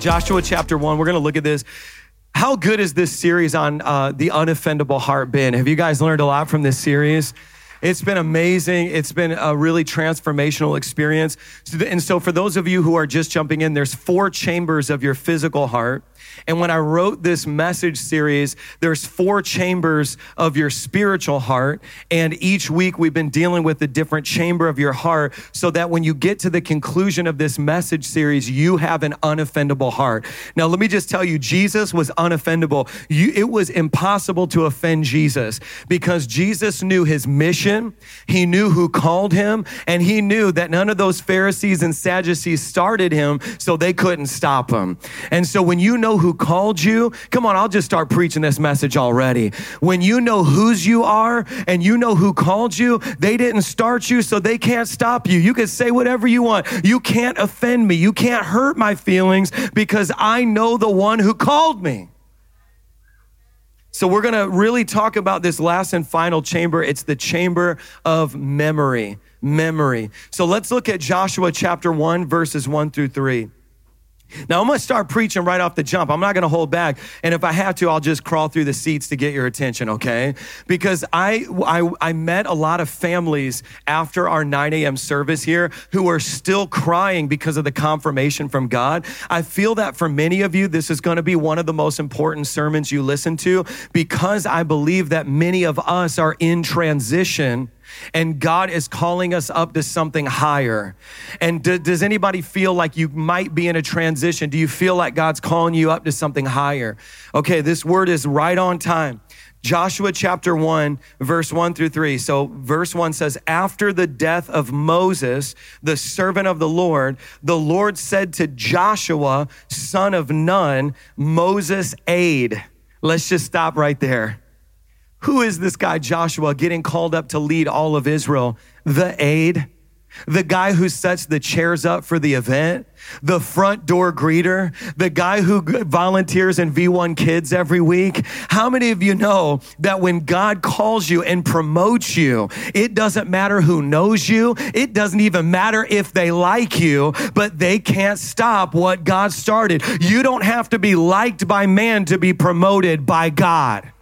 Joshua chapter one, we're going to look at this. How good is this series on uh, the unoffendable heart been? Have you guys learned a lot from this series? It's been amazing. It's been a really transformational experience. And so, for those of you who are just jumping in, there's four chambers of your physical heart. And when I wrote this message series, there's four chambers of your spiritual heart. And each week we've been dealing with a different chamber of your heart so that when you get to the conclusion of this message series, you have an unoffendable heart. Now, let me just tell you, Jesus was unoffendable. You, it was impossible to offend Jesus because Jesus knew his mission. He knew who called him and he knew that none of those Pharisees and Sadducees started him so they couldn't stop him. And so when you know who called you, come on, I'll just start preaching this message already. When you know whose you are and you know who called you, they didn't start you, so they can't stop you. You can say whatever you want. You can't offend me. You can't hurt my feelings because I know the one who called me. So, we're going to really talk about this last and final chamber. It's the chamber of memory. Memory. So, let's look at Joshua chapter 1, verses 1 through 3. Now I'm going to start preaching right off the jump. I'm not going to hold back. And if I have to, I'll just crawl through the seats to get your attention, okay? Because I, I, I met a lot of families after our 9 a.m. service here who are still crying because of the confirmation from God. I feel that for many of you, this is going to be one of the most important sermons you listen to because I believe that many of us are in transition and God is calling us up to something higher. And do, does anybody feel like you might be in a transition? Do you feel like God's calling you up to something higher? Okay, this word is right on time. Joshua chapter 1, verse 1 through 3. So, verse 1 says, After the death of Moses, the servant of the Lord, the Lord said to Joshua, son of Nun, Moses' aide. Let's just stop right there. Who is this guy, Joshua, getting called up to lead all of Israel? The aide, the guy who sets the chairs up for the event, the front door greeter, the guy who volunteers in V1 Kids every week. How many of you know that when God calls you and promotes you, it doesn't matter who knows you, it doesn't even matter if they like you, but they can't stop what God started. You don't have to be liked by man to be promoted by God.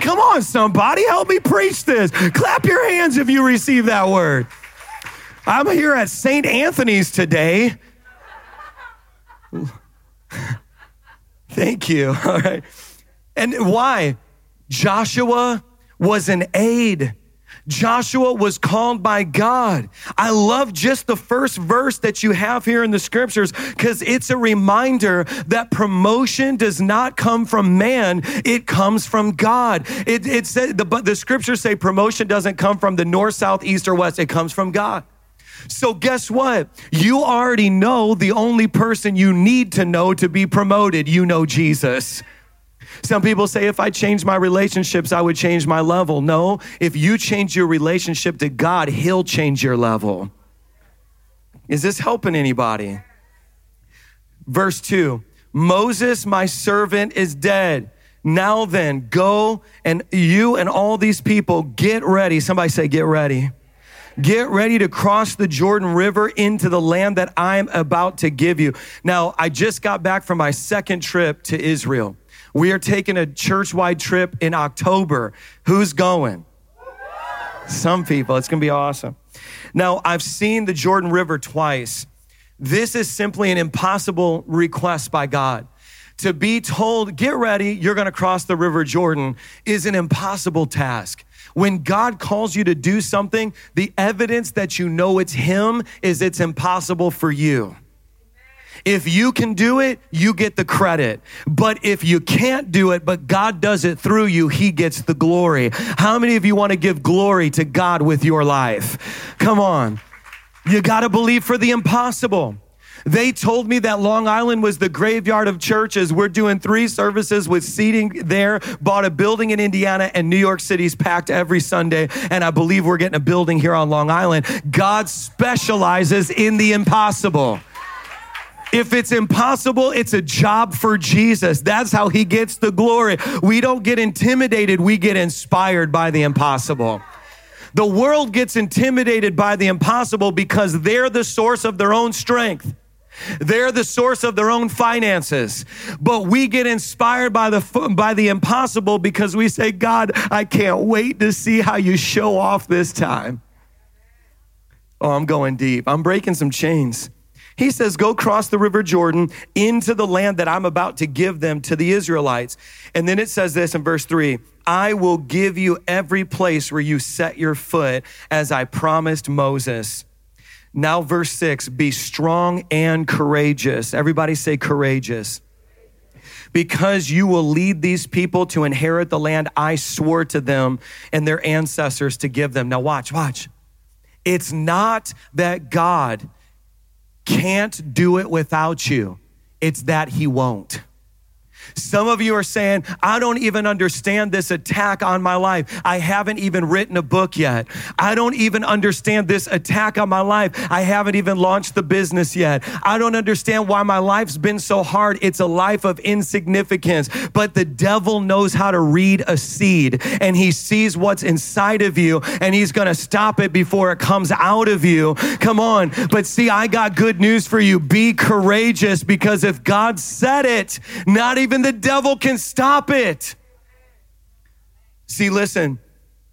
Come on, somebody, help me preach this. Clap your hands if you receive that word. I'm here at St. Anthony's today. Thank you. All right. And why? Joshua was an aide. Joshua was called by God. I love just the first verse that you have here in the scriptures because it's a reminder that promotion does not come from man, it comes from God. It, it said, the, the scriptures say promotion doesn't come from the north, south, east, or west, it comes from God. So, guess what? You already know the only person you need to know to be promoted. You know Jesus. Some people say if I change my relationships, I would change my level. No, if you change your relationship to God, He'll change your level. Is this helping anybody? Verse 2 Moses, my servant, is dead. Now then, go and you and all these people get ready. Somebody say, get ready. Get ready to cross the Jordan River into the land that I'm about to give you. Now, I just got back from my second trip to Israel. We are taking a church wide trip in October. Who's going? Some people. It's going to be awesome. Now, I've seen the Jordan River twice. This is simply an impossible request by God. To be told, get ready, you're going to cross the River Jordan, is an impossible task. When God calls you to do something, the evidence that you know it's Him is it's impossible for you. If you can do it, you get the credit. But if you can't do it, but God does it through you, He gets the glory. How many of you want to give glory to God with your life? Come on. You got to believe for the impossible. They told me that Long Island was the graveyard of churches. We're doing three services with seating there, bought a building in Indiana, and New York City's packed every Sunday. And I believe we're getting a building here on Long Island. God specializes in the impossible. If it's impossible, it's a job for Jesus. That's how he gets the glory. We don't get intimidated, we get inspired by the impossible. The world gets intimidated by the impossible because they're the source of their own strength. They're the source of their own finances. But we get inspired by the, by the impossible because we say, God, I can't wait to see how you show off this time. Oh, I'm going deep. I'm breaking some chains. He says, Go cross the river Jordan into the land that I'm about to give them to the Israelites. And then it says this in verse three I will give you every place where you set your foot, as I promised Moses. Now, verse six be strong and courageous. Everybody say courageous. Because you will lead these people to inherit the land I swore to them and their ancestors to give them. Now, watch, watch. It's not that God can't do it without you, it's that He won't. Some of you are saying, I don't even understand this attack on my life. I haven't even written a book yet. I don't even understand this attack on my life. I haven't even launched the business yet. I don't understand why my life's been so hard. It's a life of insignificance. But the devil knows how to read a seed and he sees what's inside of you and he's going to stop it before it comes out of you. Come on. But see, I got good news for you. Be courageous because if God said it, not even the devil can stop it. See, listen,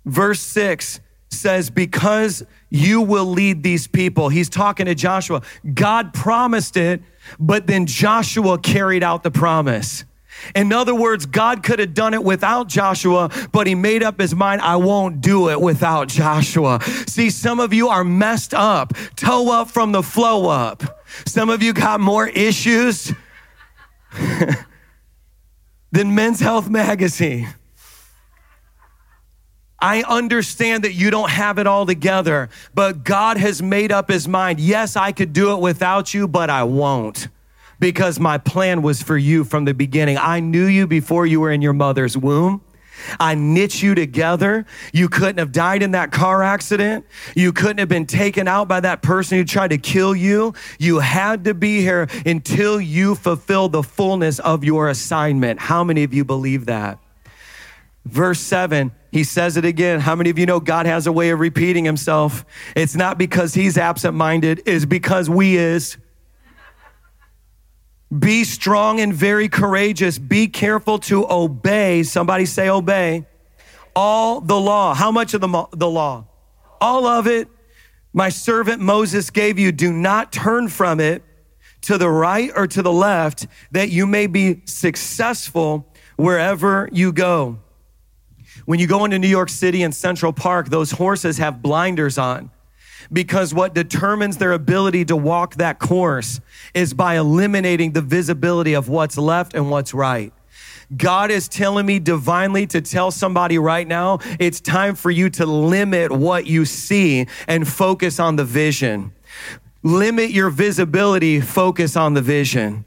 verse 6 says, Because you will lead these people. He's talking to Joshua. God promised it, but then Joshua carried out the promise. In other words, God could have done it without Joshua, but he made up his mind, I won't do it without Joshua. See, some of you are messed up, toe up from the flow up. Some of you got more issues. than Men's Health Magazine. I understand that you don't have it all together, but God has made up his mind. Yes, I could do it without you, but I won't because my plan was for you from the beginning. I knew you before you were in your mother's womb. I knit you together. You couldn't have died in that car accident. You couldn't have been taken out by that person who tried to kill you. You had to be here until you fulfill the fullness of your assignment. How many of you believe that? Verse 7, he says it again. How many of you know God has a way of repeating himself? It's not because he's absent minded, it's because we is. Be strong and very courageous. Be careful to obey. Somebody say obey. All the law. How much of the, the law? All of it. My servant Moses gave you. Do not turn from it to the right or to the left that you may be successful wherever you go. When you go into New York City and Central Park, those horses have blinders on because what determines their ability to walk that course is by eliminating the visibility of what's left and what's right. God is telling me divinely to tell somebody right now, it's time for you to limit what you see and focus on the vision. Limit your visibility, focus on the vision.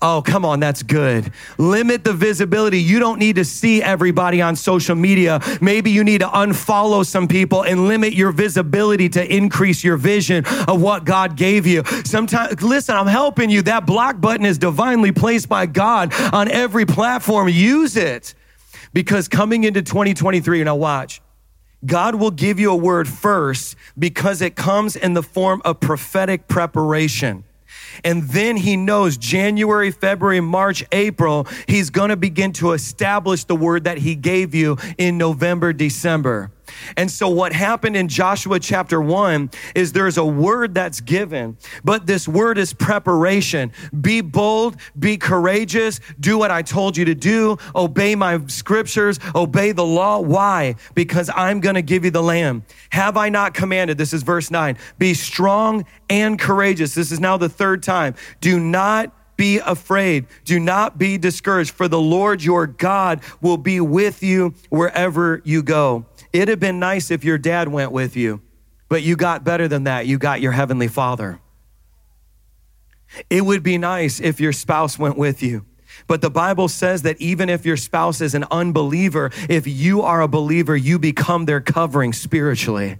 Oh, come on, that's good. Limit the visibility. You don't need to see everybody on social media. Maybe you need to unfollow some people and limit your visibility to increase your vision of what God gave you. Sometimes, listen, I'm helping you. That block button is divinely placed by God on every platform. Use it. Because coming into 2023, now watch, God will give you a word first because it comes in the form of prophetic preparation. And then he knows January, February, March, April, he's going to begin to establish the word that he gave you in November, December. And so, what happened in Joshua chapter one is there's a word that's given, but this word is preparation. Be bold, be courageous, do what I told you to do, obey my scriptures, obey the law. Why? Because I'm going to give you the land. Have I not commanded? This is verse nine. Be strong and courageous. This is now the third time. Do not be afraid. Do not be discouraged, for the Lord your God will be with you wherever you go. It'd have been nice if your dad went with you, but you got better than that. You got your heavenly father. It would be nice if your spouse went with you. But the Bible says that even if your spouse is an unbeliever, if you are a believer, you become their covering spiritually.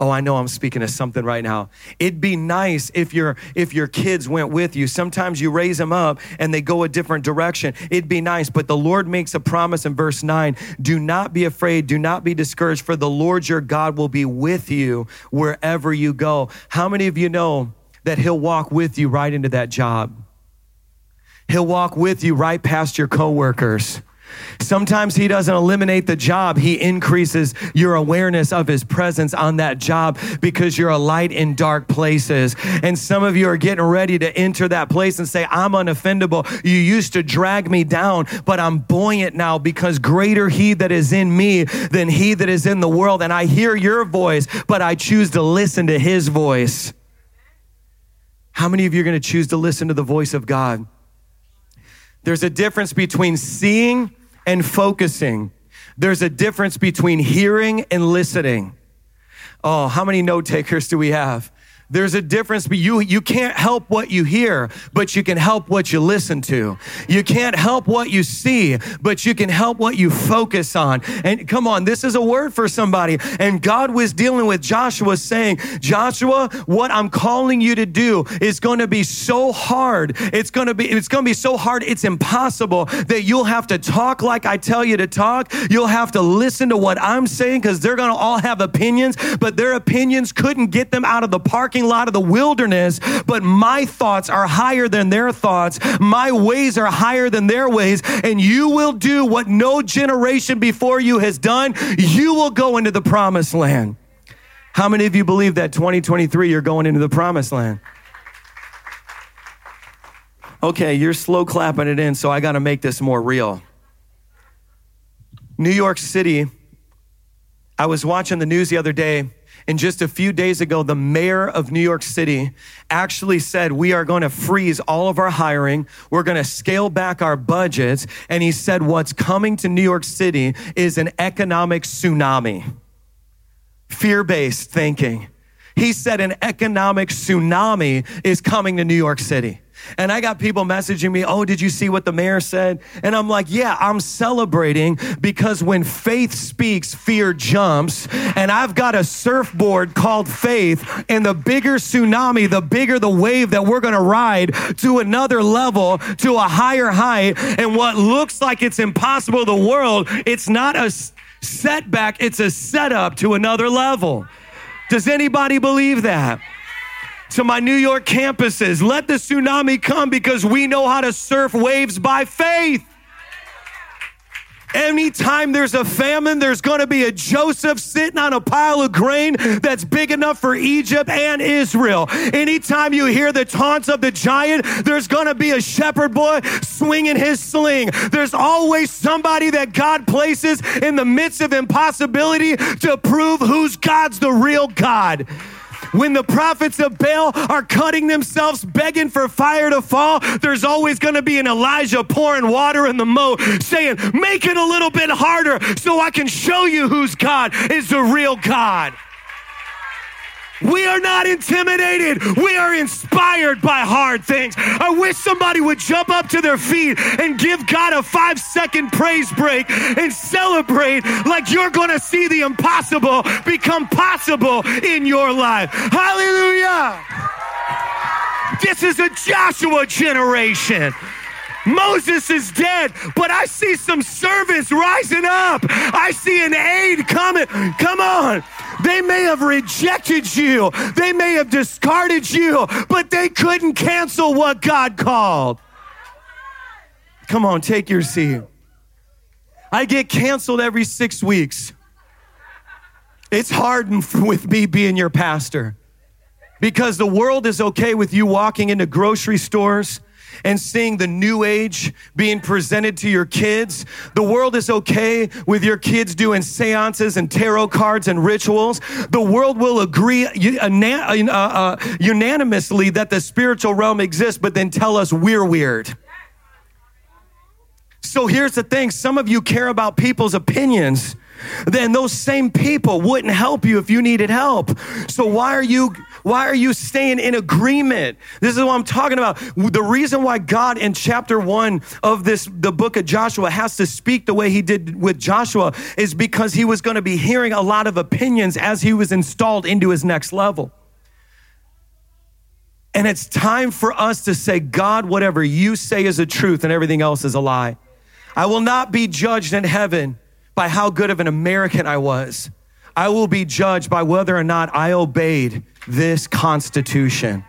Oh, I know I'm speaking to something right now. It'd be nice if your if your kids went with you. Sometimes you raise them up and they go a different direction. It'd be nice, but the Lord makes a promise in verse 9, do not be afraid, do not be discouraged for the Lord your God will be with you wherever you go. How many of you know that He'll walk with you right into that job. He'll walk with you right past your coworkers. Sometimes he doesn't eliminate the job. He increases your awareness of his presence on that job because you're a light in dark places. And some of you are getting ready to enter that place and say, I'm unoffendable. You used to drag me down, but I'm buoyant now because greater he that is in me than he that is in the world. And I hear your voice, but I choose to listen to his voice. How many of you are going to choose to listen to the voice of God? There's a difference between seeing and focusing. There's a difference between hearing and listening. Oh, how many note takers do we have? There's a difference. But you, you can't help what you hear, but you can help what you listen to. You can't help what you see, but you can help what you focus on. And come on, this is a word for somebody. And God was dealing with Joshua saying, Joshua, what I'm calling you to do is going to be so hard. It's going to be, it's going to be so hard. It's impossible that you'll have to talk like I tell you to talk. You'll have to listen to what I'm saying because they're going to all have opinions, but their opinions couldn't get them out of the parking lot of the wilderness, but my thoughts are higher than their thoughts. My ways are higher than their ways. And you will do what no generation before you has done. You will go into the promised land. How many of you believe that 2023 you're going into the promised land? Okay, you're slow clapping it in, so I got to make this more real. New York City, I was watching the news the other day and just a few days ago, the mayor of New York City actually said, We are going to freeze all of our hiring. We're going to scale back our budgets. And he said, What's coming to New York City is an economic tsunami, fear based thinking. He said, An economic tsunami is coming to New York City. And I got people messaging me, Oh, did you see what the mayor said? And I'm like, Yeah, I'm celebrating because when faith speaks, fear jumps. And I've got a surfboard called faith. And the bigger tsunami, the bigger the wave that we're going to ride to another level, to a higher height. And what looks like it's impossible, the world, it's not a setback, it's a setup to another level. Does anybody believe that? To my New York campuses. Let the tsunami come because we know how to surf waves by faith. Anytime there's a famine, there's going to be a Joseph sitting on a pile of grain that's big enough for Egypt and Israel. Anytime you hear the taunts of the giant, there's going to be a shepherd boy swinging his sling. There's always somebody that God places in the midst of impossibility to prove who's God's the real God. When the prophets of Baal are cutting themselves, begging for fire to fall, there's always going to be an Elijah pouring water in the moat saying, Make it a little bit harder so I can show you whose God is the real God. We are not intimidated. We are inspired by hard things. I wish somebody would jump up to their feet and give God a five second praise break and celebrate like you're going to see the impossible become possible in your life. Hallelujah. This is a Joshua generation. Moses is dead, but I see some servants rising up. I see an aide coming. Come on. They may have rejected you, they may have discarded you, but they couldn't cancel what God called. Come on, take your seat. I get canceled every six weeks. It's hard with me being your pastor because the world is okay with you walking into grocery stores and seeing the new age being presented to your kids. The world is okay with your kids doing seances and tarot cards and rituals. The world will agree unanimously that the spiritual realm exists, but then tell us we're weird. So here's the thing some of you care about people's opinions then those same people wouldn't help you if you needed help. So why are you why are you staying in agreement? This is what I'm talking about. The reason why God in chapter 1 of this the book of Joshua has to speak the way he did with Joshua is because he was going to be hearing a lot of opinions as he was installed into his next level. And it's time for us to say, God, whatever you say is a truth and everything else is a lie. I will not be judged in heaven by how good of an American I was. I will be judged by whether or not I obeyed this Constitution.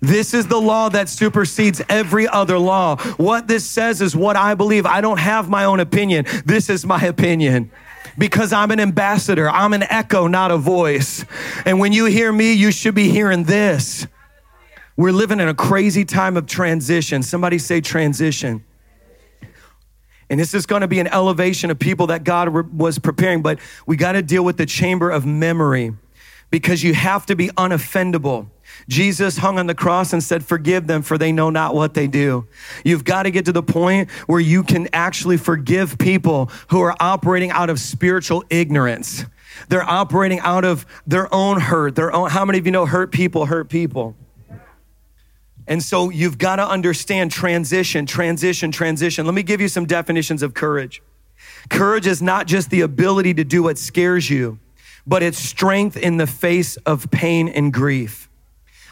This is the law that supersedes every other law. What this says is what I believe. I don't have my own opinion. This is my opinion because I'm an ambassador. I'm an echo, not a voice. And when you hear me, you should be hearing this. We're living in a crazy time of transition. Somebody say transition. And this is going to be an elevation of people that God was preparing, but we got to deal with the chamber of memory because you have to be unoffendable. Jesus hung on the cross and said, Forgive them, for they know not what they do. You've got to get to the point where you can actually forgive people who are operating out of spiritual ignorance. They're operating out of their own hurt, their own. How many of you know hurt people hurt people? And so you've got to understand transition, transition, transition. Let me give you some definitions of courage. Courage is not just the ability to do what scares you, but it's strength in the face of pain and grief.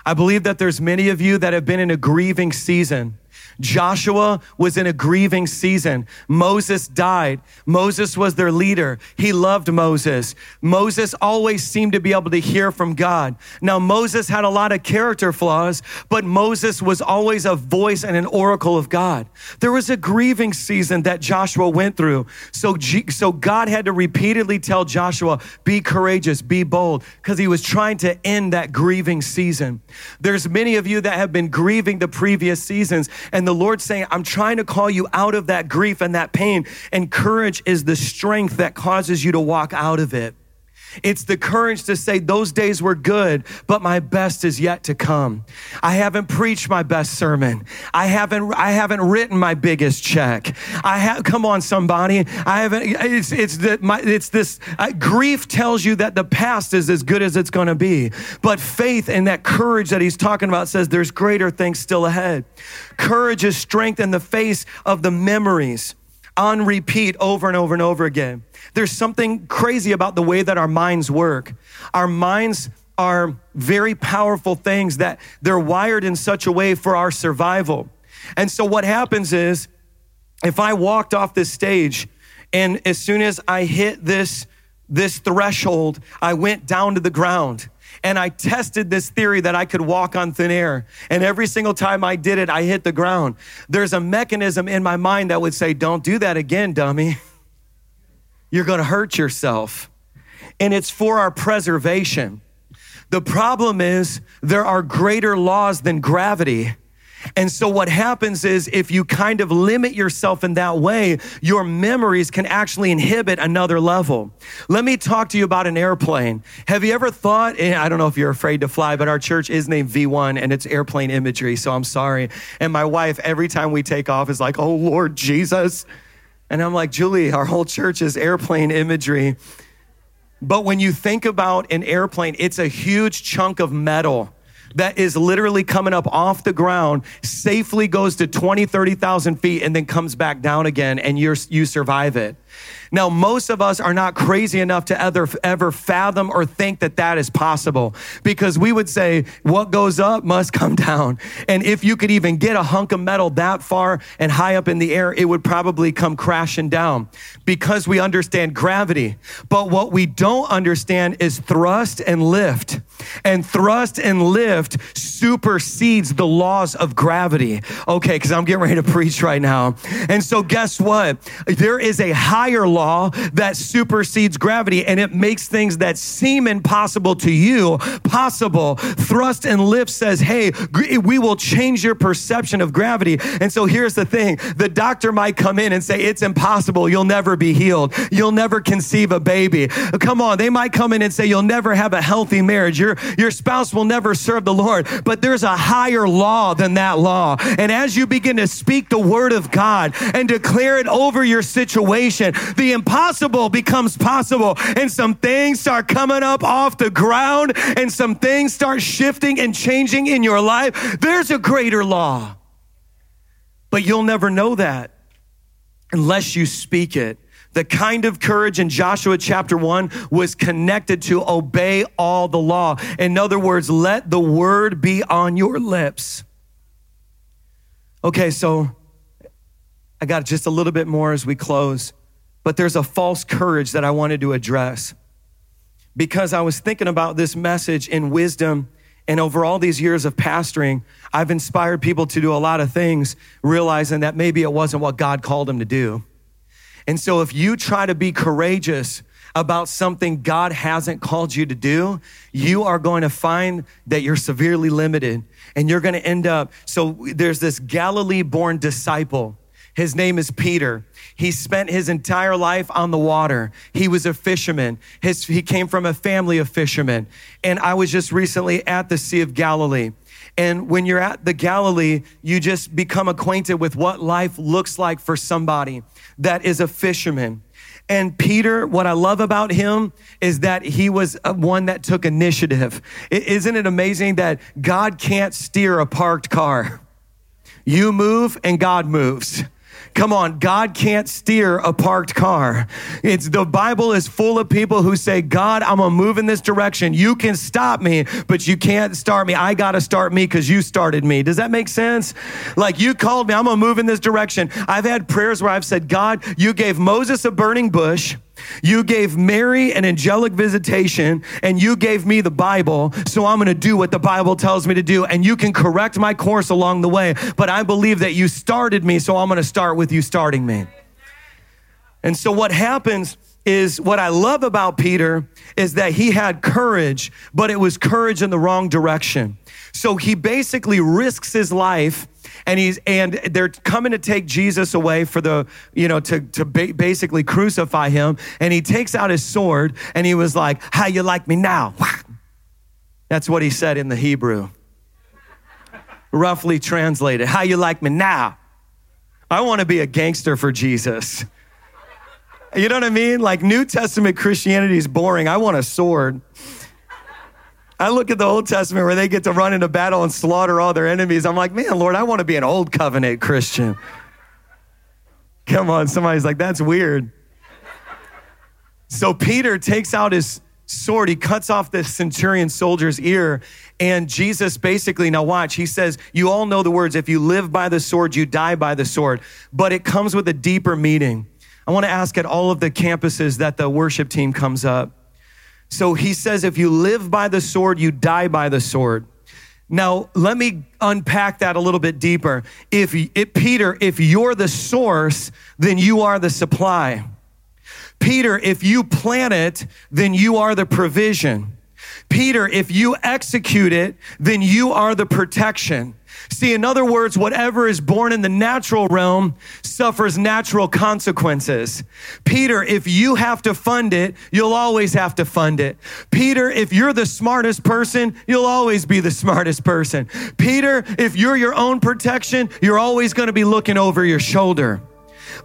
I believe that there's many of you that have been in a grieving season. Joshua was in a grieving season. Moses died. Moses was their leader. He loved Moses. Moses always seemed to be able to hear from God. Now, Moses had a lot of character flaws, but Moses was always a voice and an oracle of God. There was a grieving season that Joshua went through. So, so God had to repeatedly tell Joshua, be courageous, be bold, because he was trying to end that grieving season. There's many of you that have been grieving the previous seasons and the Lord saying, I'm trying to call you out of that grief and that pain. And courage is the strength that causes you to walk out of it. It's the courage to say, those days were good, but my best is yet to come. I haven't preached my best sermon. I haven't, I haven't written my biggest check. I have, come on, somebody. I haven't, it's, it's, the, my, it's this, uh, grief tells you that the past is as good as it's going to be. But faith and that courage that he's talking about says there's greater things still ahead. Courage is strength in the face of the memories on repeat over and over and over again. There's something crazy about the way that our minds work. Our minds are very powerful things that they're wired in such a way for our survival. And so what happens is if I walked off this stage and as soon as I hit this this threshold, I went down to the ground and I tested this theory that I could walk on thin air. And every single time I did it, I hit the ground. There's a mechanism in my mind that would say, Don't do that again, dummy. You're to hurt yourself. And it's for our preservation. The problem is there are greater laws than gravity. And so what happens is if you kind of limit yourself in that way, your memories can actually inhibit another level. Let me talk to you about an airplane. Have you ever thought, I don't know if you're afraid to fly, but our church is named V1 and it's airplane imagery. So I'm sorry. And my wife, every time we take off is like, Oh Lord Jesus. And I'm like, Julie, our whole church is airplane imagery. But when you think about an airplane, it's a huge chunk of metal that is literally coming up off the ground, safely goes to 20, 30,000 feet, and then comes back down again, and you you survive it. Now, most of us are not crazy enough to ever, ever fathom or think that that is possible because we would say, what goes up must come down. And if you could even get a hunk of metal that far and high up in the air, it would probably come crashing down because we understand gravity. But what we don't understand is thrust and lift. And thrust and lift supersedes the laws of gravity. Okay, because I'm getting ready to preach right now. And so, guess what? There is a higher law that supersedes gravity and it makes things that seem impossible to you possible. Thrust and lift says, hey, we will change your perception of gravity. And so here's the thing the doctor might come in and say, it's impossible. You'll never be healed. You'll never conceive a baby. Come on. They might come in and say, you'll never have a healthy marriage. Your, your spouse will never serve the Lord. But there's a higher law than that law. And as you begin to speak the word of God and declare it over your situation, the impossible becomes possible and some things start coming up off the ground and some things start shifting and changing in your life, there's a greater law. But you'll never know that unless you speak it. The kind of courage in Joshua chapter 1 was connected to obey all the law. In other words, let the word be on your lips. Okay, so I got just a little bit more as we close but there's a false courage that I wanted to address because I was thinking about this message in wisdom And over all these years of pastoring, I've inspired people to do a lot of things, realizing that maybe it wasn't what God called them to do. And so if you try to be courageous about something God hasn't called you to do, you are going to find that you're severely limited and you're going to end up. So there's this Galilee born disciple. His name is Peter. He spent his entire life on the water. He was a fisherman. His, he came from a family of fishermen. And I was just recently at the Sea of Galilee. And when you're at the Galilee, you just become acquainted with what life looks like for somebody that is a fisherman. And Peter, what I love about him is that he was uh, one that took initiative. Isn't it amazing that God can't steer a parked car? You move and God moves. Come on, God can't steer a parked car. It's the Bible is full of people who say, God, I'm gonna move in this direction. You can stop me, but you can't start me. I gotta start me because you started me. Does that make sense? Like you called me, I'm gonna move in this direction. I've had prayers where I've said, God, you gave Moses a burning bush. You gave Mary an angelic visitation and you gave me the Bible. So I'm going to do what the Bible tells me to do. And you can correct my course along the way. But I believe that you started me. So I'm going to start with you starting me. And so what happens is what I love about Peter is that he had courage, but it was courage in the wrong direction. So he basically risks his life and he's and they're coming to take Jesus away for the you know to to ba- basically crucify him. And he takes out his sword and he was like how you like me now? That's what he said in the Hebrew. Roughly translated how you like me now? I want to be a gangster for Jesus. You know what I mean? Like New Testament Christianity is boring. I want a sword I look at the Old Testament where they get to run into battle and slaughter all their enemies. I'm like, man, Lord, I want to be an old covenant Christian. Come on, somebody's like, that's weird. So Peter takes out his sword, he cuts off the centurion soldier's ear, and Jesus basically, now watch, he says, You all know the words, if you live by the sword, you die by the sword. But it comes with a deeper meaning. I want to ask at all of the campuses that the worship team comes up. So he says, if you live by the sword, you die by the sword. Now, let me unpack that a little bit deeper. If, Peter, if you're the source, then you are the supply. Peter, if you plant it, then you are the provision. Peter, if you execute it, then you are the protection. See, in other words, whatever is born in the natural realm suffers natural consequences. Peter, if you have to fund it, you'll always have to fund it. Peter, if you're the smartest person, you'll always be the smartest person. Peter, if you're your own protection, you're always going to be looking over your shoulder.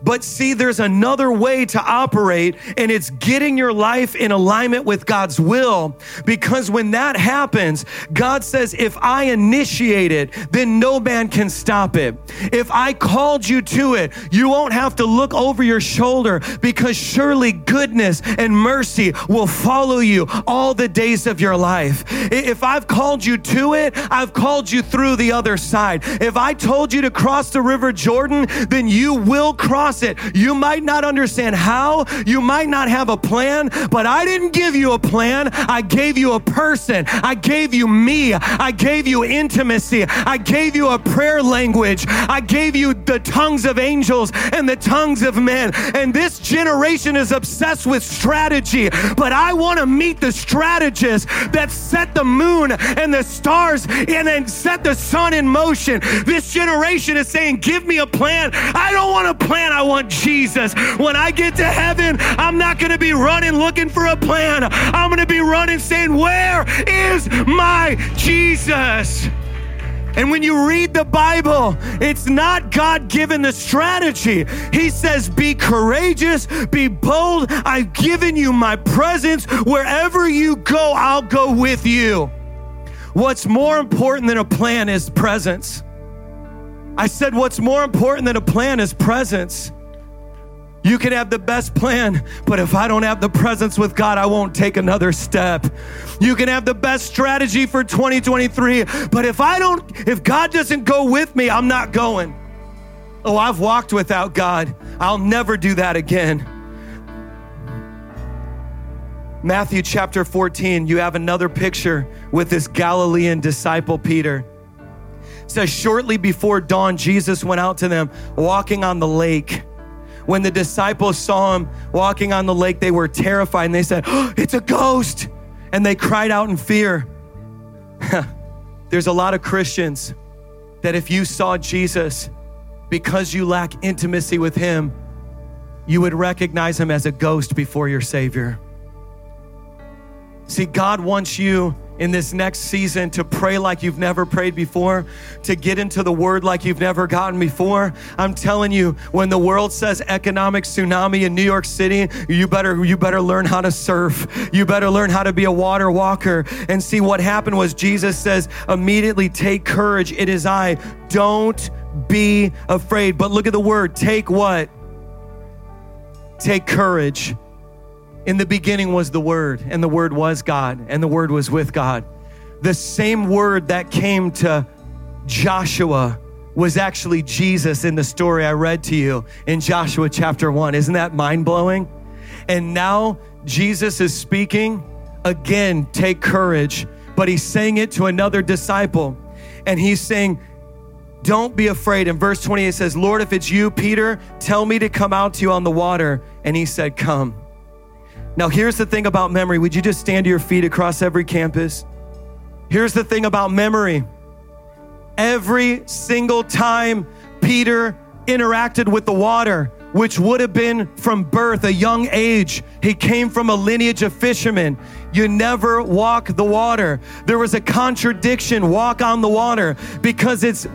But see, there's another way to operate, and it's getting your life in alignment with God's will. Because when that happens, God says, if I initiate it, then no man can stop it. If I called you to it, you won't have to look over your shoulder because surely goodness and mercy will follow you all the days of your life. If I've called you to it, I've called you through the other side. If I told you to cross the River Jordan, then you will cross it. You might not understand how, you might not have a plan, but I didn't give you a plan. I gave you a person. I gave you me. I gave you intimacy. I gave you a prayer language. I gave you the tongues of angels and the tongues of men. And this generation is obsessed with strategy, but I want to meet the strategists that set the moon and the stars and then set the sun in motion. This generation is saying, Give me a plan. I don't want a plan plan. I want Jesus. When I get to heaven, I'm not going to be running looking for a plan. I'm going to be running saying, Where is my Jesus? And when you read the Bible, it's not God given the strategy. He says, Be courageous, be bold. I've given you my presence. Wherever you go, I'll go with you. What's more important than a plan is presence. I said, What's more important than a plan is presence. You can have the best plan, but if I don't have the presence with God, I won't take another step. You can have the best strategy for 2023, but if I don't, if God doesn't go with me, I'm not going. Oh, I've walked without God. I'll never do that again. Matthew chapter 14, you have another picture with this Galilean disciple, Peter. Says, shortly before dawn, Jesus went out to them walking on the lake. When the disciples saw him walking on the lake, they were terrified and they said, oh, It's a ghost. And they cried out in fear. There's a lot of Christians that if you saw Jesus, because you lack intimacy with him, you would recognize him as a ghost before your Savior. See, God wants you in this next season to pray like you've never prayed before, to get into the word like you've never gotten before. I'm telling you, when the world says economic tsunami in New York City, you better you better learn how to surf. You better learn how to be a water walker. And see what happened was Jesus says, immediately take courage. It is I. Don't be afraid. But look at the word, take what? Take courage. In the beginning was the Word, and the Word was God, and the Word was with God. The same word that came to Joshua was actually Jesus in the story I read to you in Joshua chapter 1. Isn't that mind blowing? And now Jesus is speaking again, take courage, but he's saying it to another disciple. And he's saying, don't be afraid. In verse 28 says, Lord, if it's you, Peter, tell me to come out to you on the water. And he said, Come. Now, here's the thing about memory. Would you just stand to your feet across every campus? Here's the thing about memory. Every single time Peter interacted with the water, which would have been from birth, a young age, he came from a lineage of fishermen. You never walk the water. There was a contradiction, walk on the water, because it's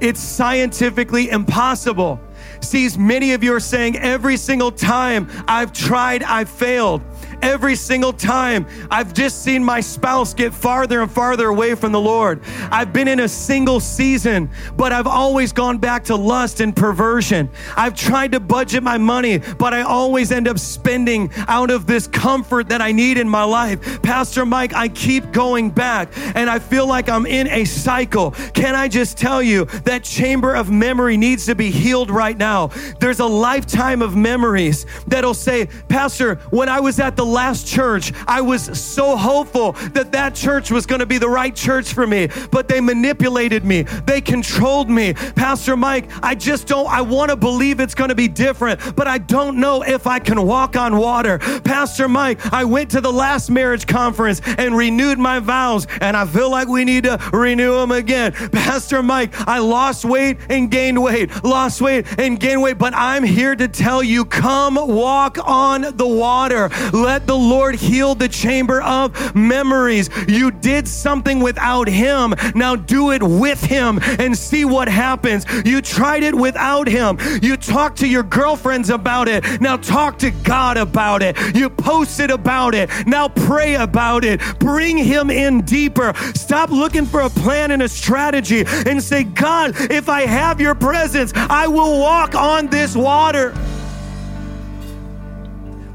it's scientifically impossible. Sees many of you are saying every single time I've tried, I've failed. Every single time I've just seen my spouse get farther and farther away from the Lord. I've been in a single season, but I've always gone back to lust and perversion. I've tried to budget my money, but I always end up spending out of this comfort that I need in my life. Pastor Mike, I keep going back and I feel like I'm in a cycle. Can I just tell you that chamber of memory needs to be healed right now? There's a lifetime of memories that'll say, Pastor, when I was at the last church, I was so hopeful that that church was going to be the right church for me, but they manipulated me. They controlled me. Pastor Mike, I just don't, I want to believe it's going to be different, but I don't know if I can walk on water. Pastor Mike, I went to the last marriage conference and renewed my vows, and I feel like we need to renew them again. Pastor Mike, I lost weight and gained weight, lost weight and gained weight, but I'm here to tell you come walk on the water. Let the Lord heal the chamber of memories. You did something without Him. Now do it with Him and see what happens. You tried it without Him. You talked to your girlfriends about it. Now talk to God about it. You posted about it. Now pray about it. Bring Him in deeper. Stop looking for a plan and a strategy and say, God, if I have your presence, I will walk on this water.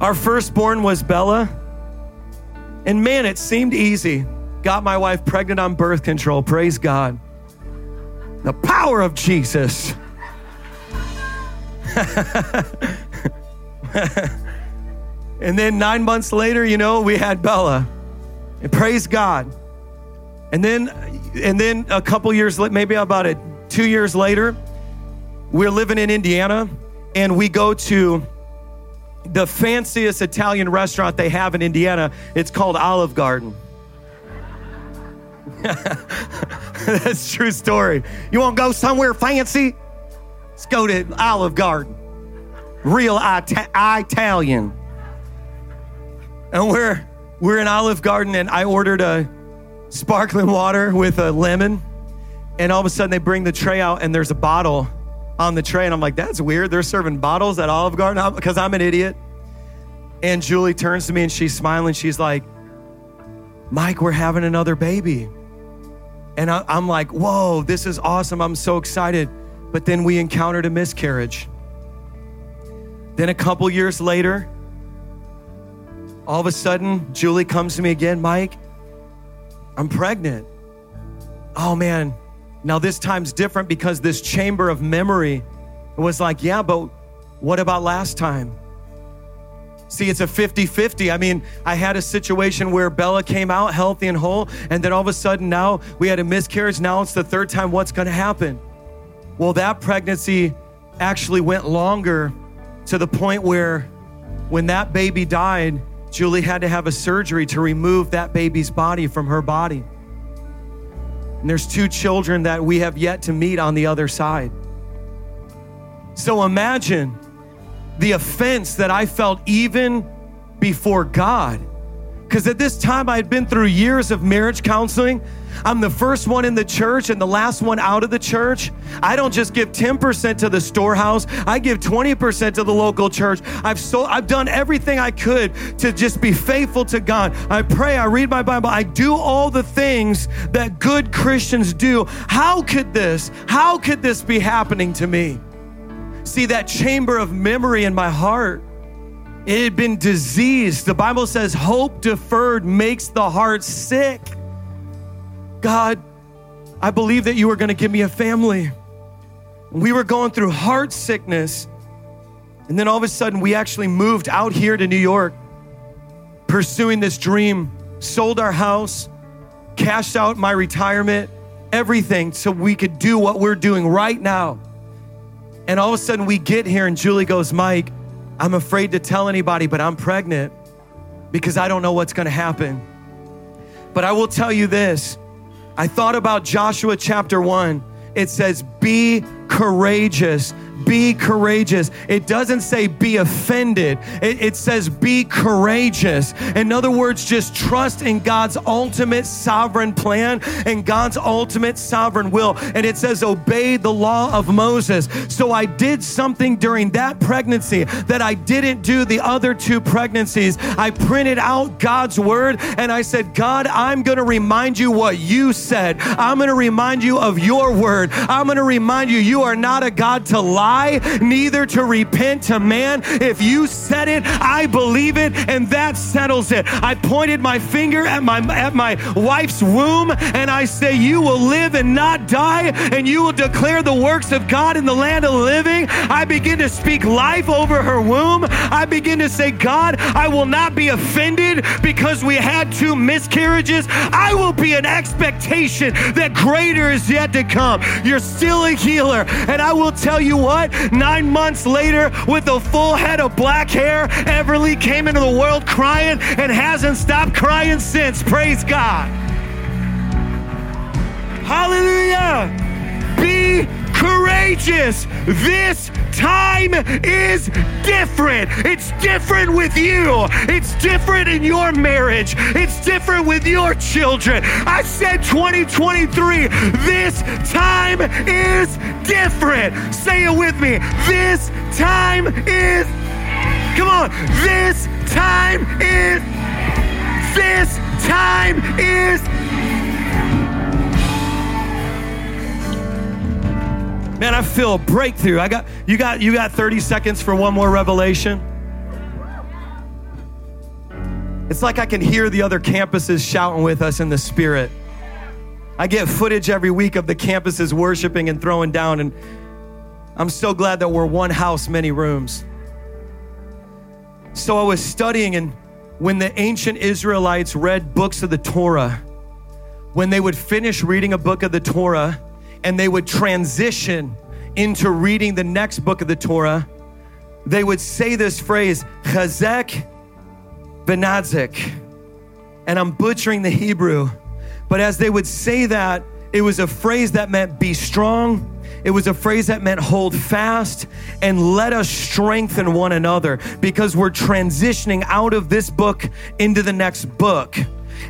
Our firstborn was Bella. And man, it seemed easy. Got my wife pregnant on birth control. Praise God. The power of Jesus. and then nine months later, you know, we had Bella. And praise God. And then, and then a couple years, maybe about it, two years later, we're living in Indiana, and we go to the fanciest Italian restaurant they have in Indiana. It's called Olive Garden. That's true story. You want to go somewhere fancy? Let's go to Olive Garden. Real Ita- Italian. And we're we're in Olive Garden and I ordered a sparkling water with a lemon. And all of a sudden they bring the tray out and there's a bottle on the tray. And I'm like, that's weird. They're serving bottles at Olive Garden because I'm an idiot. And Julie turns to me and she's smiling. She's like, Mike, we're having another baby. And I, am like, whoa, this is awesome. I'm so excited. But then we encountered a miscarriage. Then a couple years later, all of a sudden, Julie comes to me again, Mike, I'm pregnant. Oh man, now, this time's different because this chamber of memory was like, yeah, but what about last time? See, it's a 50 50. I mean, I had a situation where Bella came out healthy and whole, and then all of a sudden now we had a miscarriage. Now it's the third time. What's going to happen? Well, that pregnancy actually went longer to the point where when that baby died, Julie had to have a surgery to remove that baby's body from her body. And there's two children that we have yet to meet on the other side. So imagine the offense that I felt even before God. Because at this time, I had been through years of marriage counseling. I'm the first one in the church and the last one out of the church. I don't just give 10% to the storehouse, I give 20% to the local church. I've so I've done everything I could to just be faithful to God. I pray, I read my Bible, I do all the things that good Christians do. How could this? How could this be happening to me? See that chamber of memory in my heart it had been diseased. The Bible says hope deferred makes the heart sick. God, I believe that you were going to give me a family. We were going through heart sickness. And then all of a sudden, we actually moved out here to New York, pursuing this dream, sold our house, cashed out my retirement, everything so we could do what we're doing right now. And all of a sudden, we get here, and Julie goes, Mike, I'm afraid to tell anybody, but I'm pregnant because I don't know what's going to happen. But I will tell you this I thought about Joshua chapter 1. It says, Be courageous be courageous. It doesn't say be offended, it, it, says be courageous. In other words, just trust in God's ultimate sovereign plan and God's ultimate sovereign will. And it says obey the law of Moses. So I did something during that pregnancy that I didn't do the other two pregnancies. I printed out God's word and I said, God, I'm going to remind you what you said. I'm going to remind you of your word. I'm going to remind you, you are not a God to lie neither to repent to man. If you said it, I believe it, and that settles it. I pointed my finger at my at my wife's womb, and I say, You will live and not die, and you will declare the works of God in the land of living. I begin to speak life over her womb. I begin to say, God, I will not be offended because we had two miscarriages. I will be an expectation that greater is yet to come. You're still a healer. And I will tell you what? Nine months later, with a full head of black hair, Everly came into the world crying and hasn't stopped crying since. Praise God. Hallelujah. Courageous. This time is different. It's different with you. It's different in your marriage. It's different with your children. I said 2023. This time is different. Say it with me. This time is. Come on. This time is. This time is Man, I feel a breakthrough. I got you got you got 30 seconds for one more revelation. It's like I can hear the other campuses shouting with us in the spirit. I get footage every week of the campuses worshiping and throwing down and I'm so glad that we're one house, many rooms. So I was studying and when the ancient Israelites read books of the Torah, when they would finish reading a book of the Torah, and they would transition into reading the next book of the Torah, they would say this phrase, chazek benadzik. And I'm butchering the Hebrew, but as they would say that, it was a phrase that meant be strong. It was a phrase that meant hold fast and let us strengthen one another because we're transitioning out of this book into the next book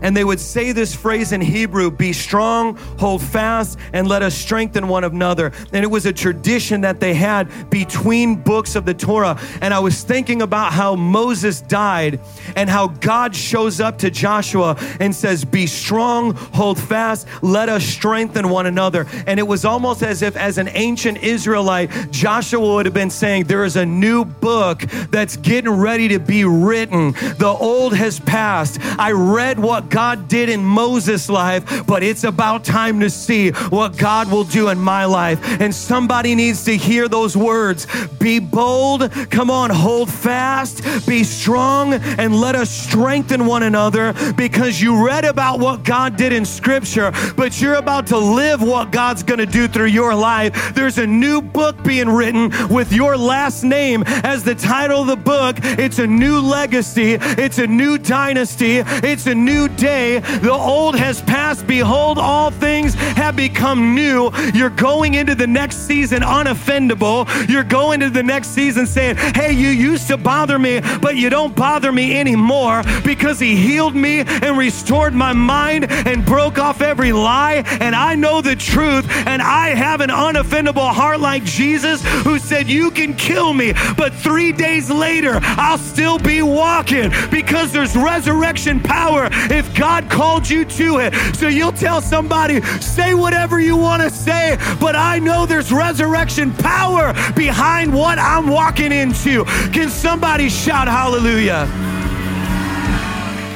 and they would say this phrase in Hebrew be strong, hold fast, and let us strengthen one another. And it was a tradition that they had between books of the Torah. And I was thinking about how Moses died and how God shows up to Joshua and says, Be strong, hold fast, let us strengthen one another. And it was almost as if, as an ancient Israelite, Joshua would have been saying, There is a new book that's getting ready to be written. The old has passed. I read what what God did in Moses' life, but it's about time to see what God will do in my life. And somebody needs to hear those words be bold, come on, hold fast, be strong, and let us strengthen one another because you read about what God did in Scripture, but you're about to live what God's gonna do through your life. There's a new book being written with your last name as the title of the book. It's a new legacy, it's a new dynasty, it's a new day. The old has passed. Behold, all things have become new. You're going into the next season unoffendable. You're going into the next season saying, Hey, you used to bother me, but you don't bother me anymore because He healed me and restored my mind and broke off every lie. And I know the truth. And I have an unoffendable heart like Jesus who said, You can kill me, but three days later, I'll still be walking because there's resurrection power if God called you to it. So you'll tell somebody, Say whatever you want to say, but I know there's resurrection power behind what I'm walking into. Can somebody shout hallelujah?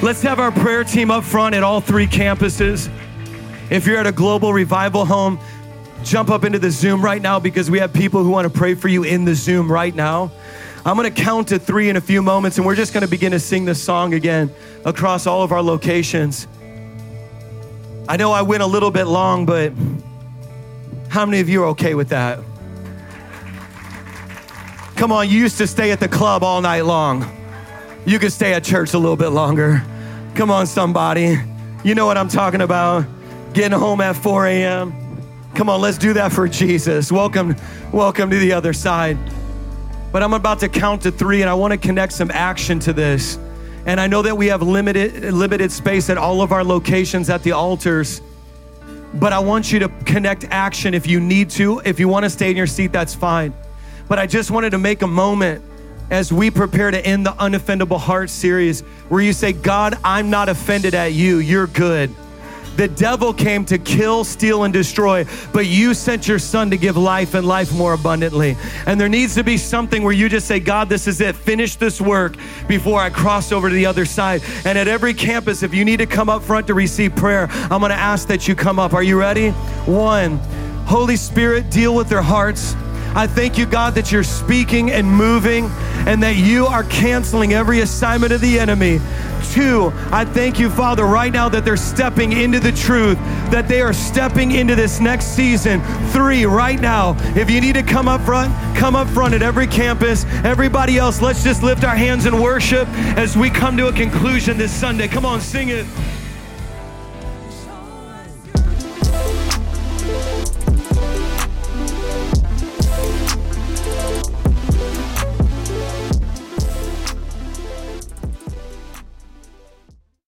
Let's have our prayer team up front at all three campuses. If you're at a global revival home, jump up into the Zoom right now because we have people who want to pray for you in the Zoom right now. I'm going to count to three in a few moments, and we're just going to begin to sing this song again across all of our locations. I know I went a little bit long, but how many of you are okay with that? Come on, you used to stay at the club all night long. You could stay at church a little bit longer. Come on, somebody. You know what I'm talking about. Getting home at 4 a.m. Come on, let's do that for Jesus. Welcome, welcome to the other side. But I'm about to count to three, and I want to connect some action to this. And I know that we have limited limited space at all of our locations at the altars. But I want you to connect action if you need to. If you want to stay in your seat, that's fine. But I just wanted to make a moment as we prepare to end the Unoffendable Heart series where you say, God, I'm not offended at you. You're good. The devil came to kill, steal, and destroy, but you sent your son to give life and life more abundantly. And there needs to be something where you just say, God, this is it. Finish this work before I cross over to the other side. And at every campus, if you need to come up front to receive prayer, I'm going to ask that you come up. Are you ready? One, Holy Spirit, deal with their hearts. I thank you, God, that you're speaking and moving and that you are canceling every assignment of the enemy. Two, I thank you, Father, right now that they're stepping into the truth, that they are stepping into this next season. Three, right now, if you need to come up front, come up front at every campus. Everybody else, let's just lift our hands and worship as we come to a conclusion this Sunday. Come on, sing it.